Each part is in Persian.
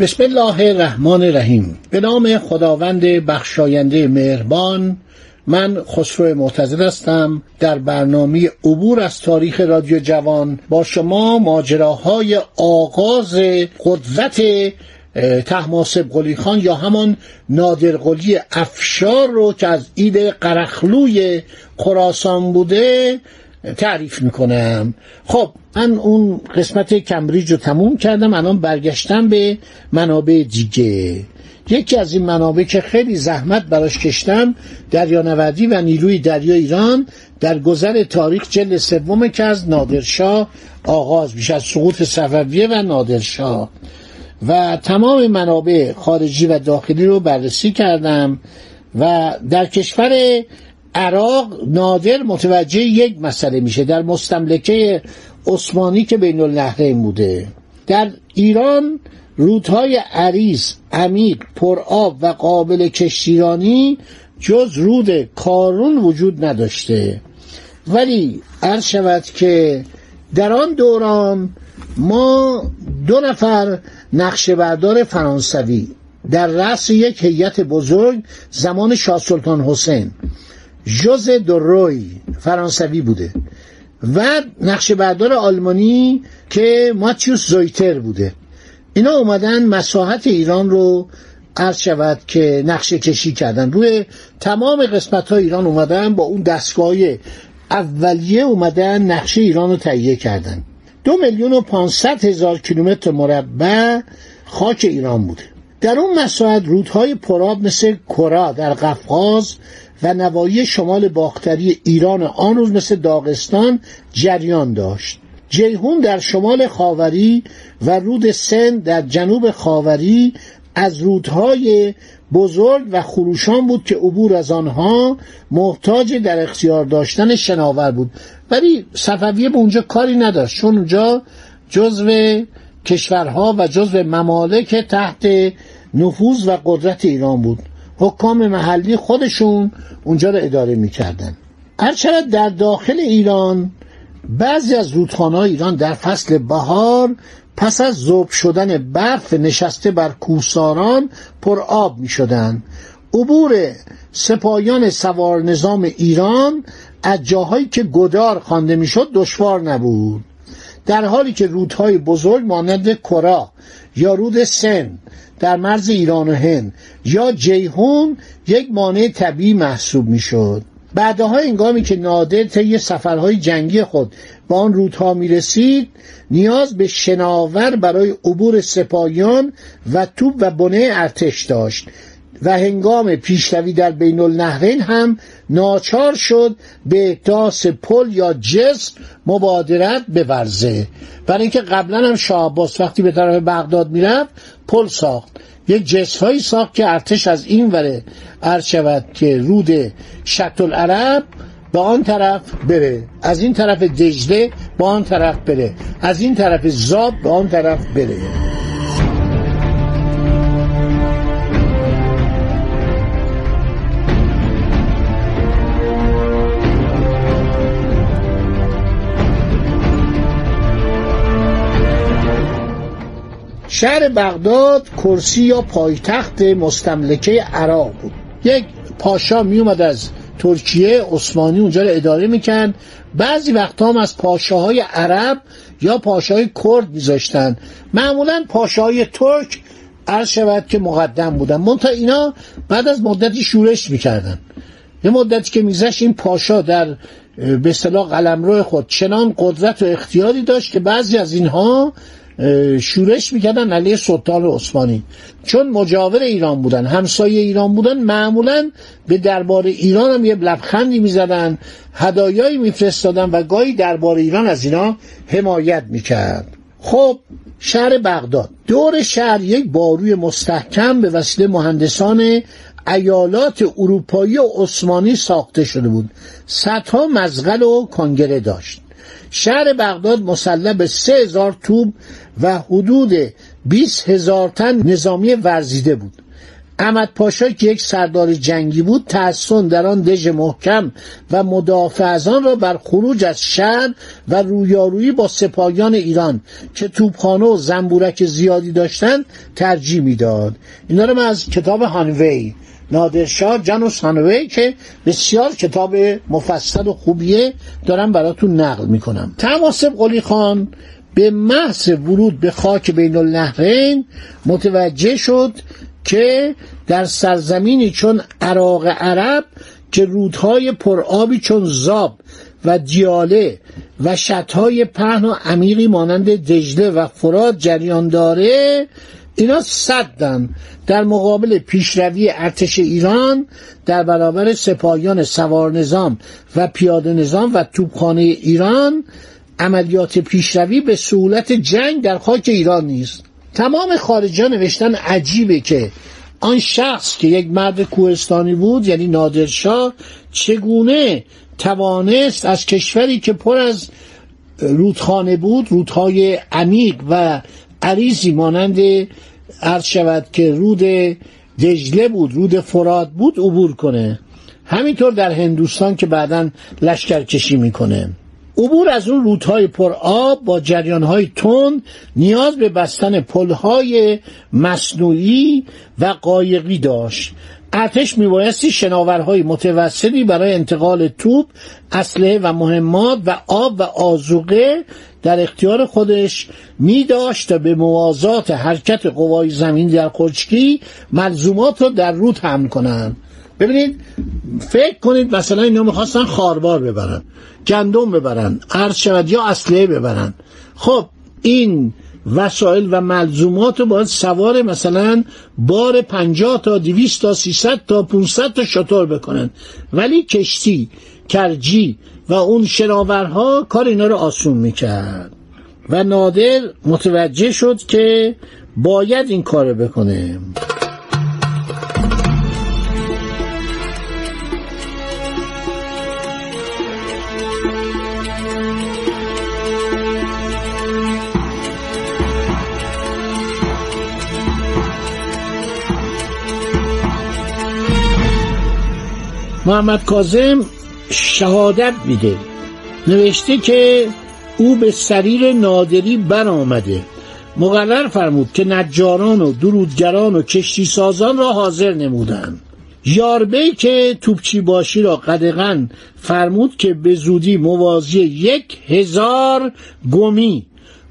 بسم الله الرحمن الرحیم. به نام خداوند بخشاینده مهربان من خسرو معتزد هستم. در برنامه عبور از تاریخ رادیو جوان با شما ماجراهای آغاز قدرت تحماسب قلی خان یا همان نادر قلی افشار رو که از ایده قرخلوی خراسان بوده تعریف می‌کنم. خب من اون قسمت کمبریج رو تموم کردم الان برگشتم به منابع دیگه. یکی از این منابع که خیلی زحمت براش کشتم دریانوردی و نیروی دریا ایران در گذر تاریخ جلد سوم که از نادرشاه آغاز میشه از سقوط صفویه و نادرشاه. و تمام منابع خارجی و داخلی رو بررسی کردم و در کشور عراق نادر متوجه یک مسئله میشه در مستملکه عثمانی که بین النهرین بوده. در ایران رودهای عریض عمیق پرآب و قابل کشتیرانی جز رود کارون وجود نداشته. ولی عرض شود که در آن دوران ما دو نفر نقشه بردار فرانسوی در رأس یک هیئت بزرگ زمان شاه سلطان حسین ژوز دوروی فرانسوی بوده و نقشه بردار آلمانی که ماتیوس زویتر بوده. اینا اومدن مساحت ایران رو عرض شود که نقشه کشی کردن. روی تمام قسمت ها ایران اومدن با اون دستگاه اولیه اومدن نقشه ایران رو تهیه کردن. دو میلیون و پانصد هزار کیلومتر مربع خاک ایران بوده. در اون مساحت رودهای پراب مثل کرا در قفقاز و نوایی شمال باختری ایران آن روز مثل داغستان جریان داشت. جیهون در شمال خاوری و رود سند در جنوب خاوری از رودهای بزرگ و خروشان بود که عبور از آنها محتاج در اختیار داشتن شناور بود. ولی صفویه به اونجا کاری نداشت چون اونجا جزو کشورها و جزو ممالک تحت نفوذ و قدرت ایران بود. حکام محلی خودشون اونجا رو اداره می‌کردن هرچند در داخل ایران بعضی از رودخانه ایران در فصل بهار پس از ذوب شدن برف نشسته بر کوساران پر آب می شدن. عبور سپاهیان سوار نظام ایران از جاهایی که گدار خوانده می‌شد دشوار نبود در حالی که رودهای بزرگ مانند کرا یا رود سن در مرز ایران و هند یا جیهون یک مانع طبیعی محسوب می‌شد. بعدها انگامی که نادر طی سفرهای جنگی خود به آن رودها می رسید نیاز به شناور برای عبور سپاهیان و توپ و بنه ارتش داشت. و هنگام پیشروی در بین النهرین هم ناچار شد به احداث پل یا جسر مبادرت بورزه. برای اینکه قبلا هم شاه عباس وقتی به طرف بغداد می‌رفت پل ساخت. یک جسرهایی ساخت که ارتش از این وره شود که رود شط العرب به آن طرف بره. از این طرف دجله به آن طرف بره. از این طرف زاب به آن طرف بره. شهر بغداد کرسی یا پایتخت مستملکه عراق بود. یک پاشا می اومد از ترکیه عثمانی اونجا رو اداره می‌کرد. بعضی وقتا هم از پاشاهای عرب یا پاشاهای کرد میذاشتن. معمولا پاشاهای ترک عرض شود که مقدم بودن. منتها اینا بعد از مدتی شورش می‌کردن. یه مدتی که میزش این پاشا در به اصطلاح قلمرو خود چنان قدرت و اختیاری داشت که بعضی از اینها شورش می‌کردن علیه سلطان عثمانی. چون مجاور ایران بودن همسایه ایران بودن معمولا به دربار ایران هم یه لبخندی می‌زدن هدایایی میفرستادن و گاهی دربار ایران از اینا حمایت می‌کرد. خب شهر بغداد. دور شهر یک باروی مستحکم به وسیله مهندسان ایالات اروپایی و عثمانی ساخته شده بود. صدها مزغل و کانگره داشت. شهر بغداد مسلح به سه هزار توب و حدود 20 هزار تن نظامی ورزیده بود. احمد پاشا که یک سردار جنگی بود تحسن در آن دژ محکم و مدافع از آن را بر خروج از شهر و رویارویی با سپاهیان ایران که توپخانه و زنبورک زیادی داشتند ترجیح می‌داد. اینا رو من از کتاب هانوی نادرشاه جانوس هانوی که بسیار کتاب مفصل و خوبیه دارم براتون نقل می‌کنم. تماسب قلی خان به محض ورود به خاک بین النهرین متوجه شد که در سرزمینی چون عراق عرب که رودهای پرآبی چون زاب و دیاله و شتهای پهن و عمیقی مانند دجله و فرات جریان داره اینا صدن در مقابل پیشروی ارتش ایران در برابر سپاهیان سوار نظام و پیاده نظام و توپخانه ایران عملیات پیشروی به سهولت جنگ در خاک ایران نیست. تمام خارجان نوشتن عجیبه که آن شخص که یک مرد کوهستانی بود یعنی نادرشاه چگونه توانست از کشوری که پر از رودخانه بود رودهای عمیق و عریضی مانند عرض شود که رود دجله بود رود فراد بود عبور کنه. همینطور در هندوستان که بعدا لشکر کشی می‌کنه. عبور از اون رودهای پر آب با جریانهای تند نیاز به بستن پلهای مصنوعی و قایقی داشت. ارتش میبایستی شناورهای متوسطی برای انتقال توپ اسلحه و مهمات و آب و آزوقه در اختیار خودش می داشت به موازات حرکت قوای زمین در خشکی ملزومات رو در رود حمل کنند ببینید فکر کنید مثلا اینا می‌خواستن خاربار ببرن گندم ببرن عرض شود یا اسلحه ببرن. خب این وسایل و ملزومات رو باید سوار مثلا بار پنجاه تا دویست تا سیصد تا 500 تا شطور بکنن. ولی کشتی کرجی و اون شناورها کار اینا رو آسون می‌کرد. و نادر متوجه شد که باید این کار بکنه. محمد کازم شهادت میده. نوشته که او به سریر نادری برآمده. مقرر فرمود که نجاران و درودگران و کشتی سازان را حاضر نمودند یاربی که توپچی باشی را قدغن فرمود که به زودی موازی یک هزار گمی.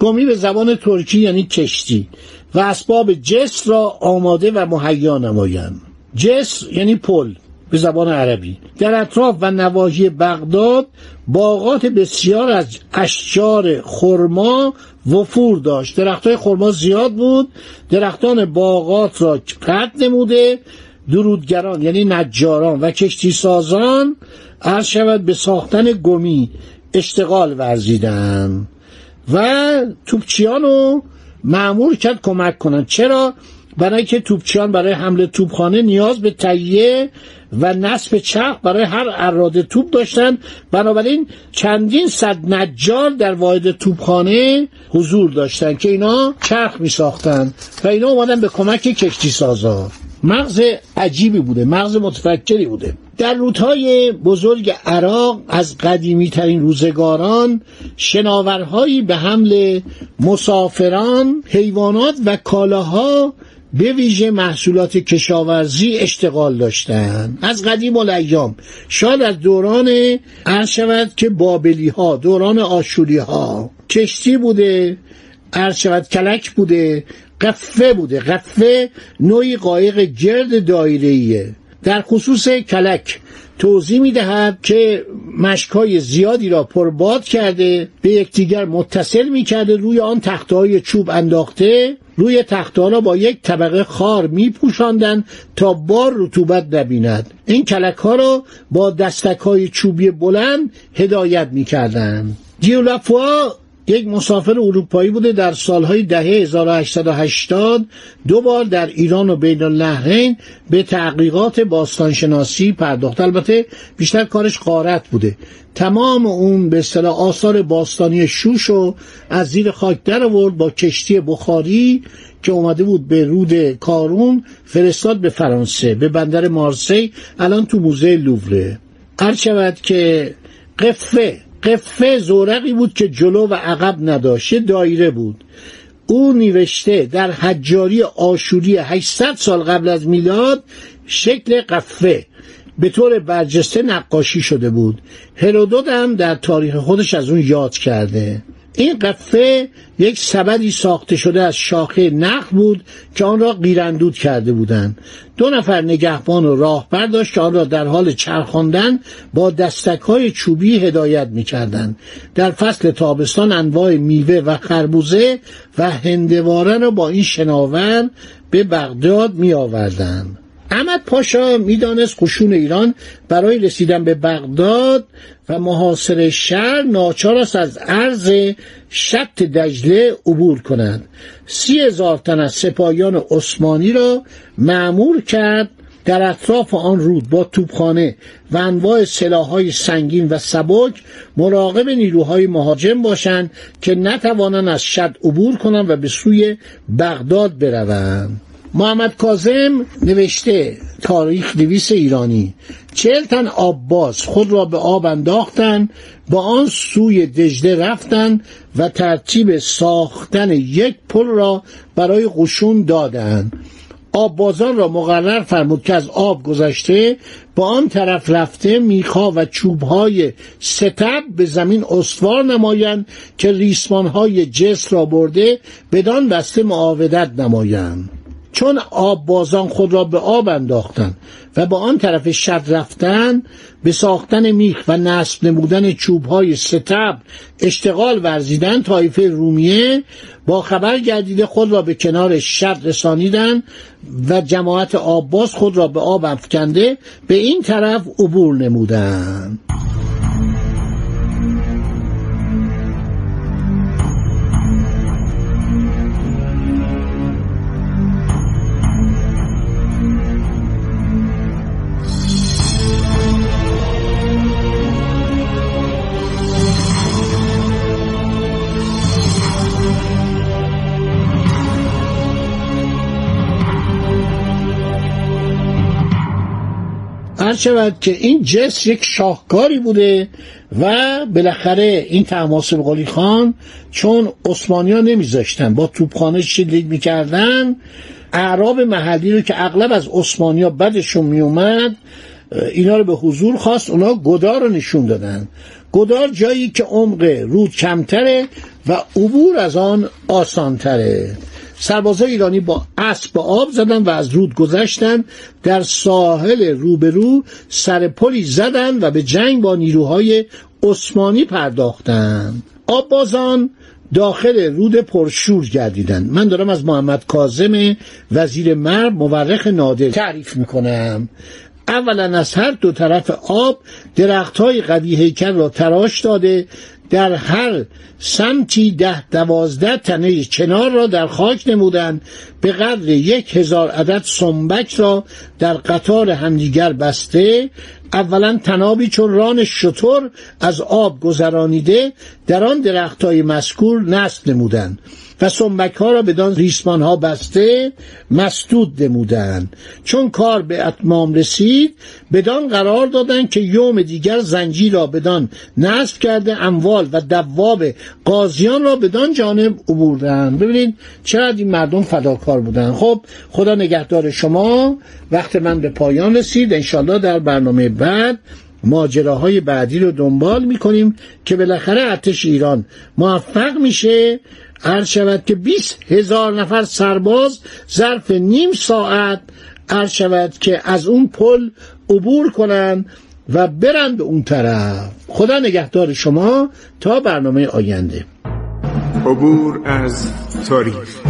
گمی به زبان ترکی یعنی کشتی و اسباب جسر را آماده و مهیا نمایند. جسر یعنی پل. به زبان عربی. در اطراف و نواحی بغداد باغات بسیار از اشجار خرما وفور داشت. درختای خرما زیاد بود. درختان باغات را قطع نموده. درودگران یعنی نجاران و کشتی سازان عرض شود به ساختن گمی اشتغال ورزیدن و توپچیان رو معمول کرد کمک کنند. چرا؟ برای که توپچیان برای حمله توپخانه نیاز به تهیه و نصب چرخ برای هر اراده توپ داشتن. بنابراین چندین صد نجار در واحد توپخانه حضور داشتن که اینا چرخ می ساختن و اینا اومدن به کمک کشتی سازا. مغز عجیبی بوده مغز متفکری بوده. در رودهای بزرگ عراق از قدیمی ترین روزگاران شناورهایی به حمل مسافران حیوانات و کالاها به ویژه محصولات کشاورزی اشتغال داشتند از قدیم الایام. شاید از دوران عرض شود که بابلی ها دوران آشوری ها کشتی بوده عرض شود کلک بوده قفه بوده. قفه نوعی قایق گرد دایره‌ایه. در خصوص کلک توضیح می دهد که مشکای زیادی را پرباد کرده به یکدیگر متصل می کرده روی آن تختهای چوب انداخته روی تختها را با یک طبقه خار می پوشاندن تا بار رطوبت نبیند این کلک ها را با دستک های چوبی بلند هدایت می کردن. یک مسافر اروپایی بوده در سالهای دهه 1880 دو بار در ایران و بین النهرین به تحقیقات باستانشناسی پرداخت. البته بیشتر کارش قارت بوده. تمام اون به اصطلاح آثار باستانی شوش و از زیر خاک در آورد با کشتی بخاری که اومده بود به رود کارون فرستاد به فرانسه به بندر مارسی الان تو موزه لووره. هر شود که قفه قفه زورقی بود که جلو و عقب نداشت. دایره بود. او نوشته در حجاری آشوری 800 سال قبل از میلاد شکل قفه. به طور برجسته نقاشی شده بود. هرودوت هم در تاریخ خودش از اون یاد کرده. این قفه یک سبدی ساخته شده از شاخه نخ بود که آن را قیراندود کرده بودند دو نفر نگهبان و راهبر داشت که آن را در حال چرخاندن با دستک های چوبی هدایت می‌کردند در فصل تابستان انواع میوه و خربوزه و هندواره را با این شناور به بغداد می آوردن. احمد پاشا می‌دانست قشون ایران برای رسیدن به بغداد و محاصره شهر ناچار است از عرض شط دجله عبور کنند سی هزار تن از سپاهیان عثمانی را معمور کرد در اطراف آن رود با توپخانه و انواع سلاحهای سنگین و سبک مراقب نیروهای مهاجم باشند که نتوانند از شد عبور کنند و به سوی بغداد بروند. محمد کازم نوشته تاریخ نویس ایرانی. چهل تن آبباز خود را به آب انداختند با آن سوی دجله رفتند و ترتیب ساختن یک پل را برای قشون دادند آببازان را مقرر فرمود که از آب گذشته با آن طرف رفته میخا و چوبهای ستب به زمین استوار نمایند که ریسمانهای جس را برده بدان بسته معاودت نمایند. چون آب بازان خود را به آب انداختند و با آن طرف شد رفتن به ساختن میخ و نصب نمودن چوبهای ستب اشتغال ورزیدن طایفه رومیه با خبر گردیده خود را به کنار شد رسانیدن و جماعت آباز خود را به آب افکنده به این طرف عبور نمودند شود که این جس یک شاهکاری بوده و بالاخره این تماسب قلی خان چون عثمانی ها نمیذاشتن با توپخانه شلیک می‌کردن؟ اعراب محلی رو که اغلب از عثمانی ها بدشون میومد اینا رو به حضور خواست اونا گدار رو نشون دادن. گدار جایی که عمق رود کمتره و عبور از آن آسانتره. سربازای ایرانی با اسب با آب زدن و از رود گذشتن. در ساحل روبرو سر پلی زدن و به جنگ با نیروهای عثمانی پرداختند آببازان داخل رود پرشور گردیدن. من دارم از محمد کازم وزیر مرد مورخ نادر تعریف می‌کنم. اولا از هر دو طرف آب درخت های قوی هیکل را تراش داده در هر سمتی ده دوازده تنه چنار را در خاک نمودند. به قدر یک هزار عدد سنبک را در قطار همدیگر بسته. اولا تنابی چون ران شطور از آب گذرانیده در آن درختای مذکور نصب نمودند. و سنبک ها را بدان ریسمان ها بسته مسدود نمودند. چون کار به اتمام رسید بدان قرار دادند که یوم دیگر زنجی را بدان نصب کرده اموال و دواب قاضیان را بدان جانب عبوردند. ببینید چقدر این مردم فداکار بودند. خب خدا نگهدار شما. وقت من به پایان رسید. انشالله در برنامه بعد ماجراهای بعدی رو دنبال می‌کنیم که بالاخره ارتش ایران موفق میشه. عرض شود که 20 هزار نفر سرباز ظرف نیم ساعت عرض شود که از اون پل عبور کنند و برند به اون طرف. خدا نگهدار شما تا برنامه آینده. عبور از تاریخ.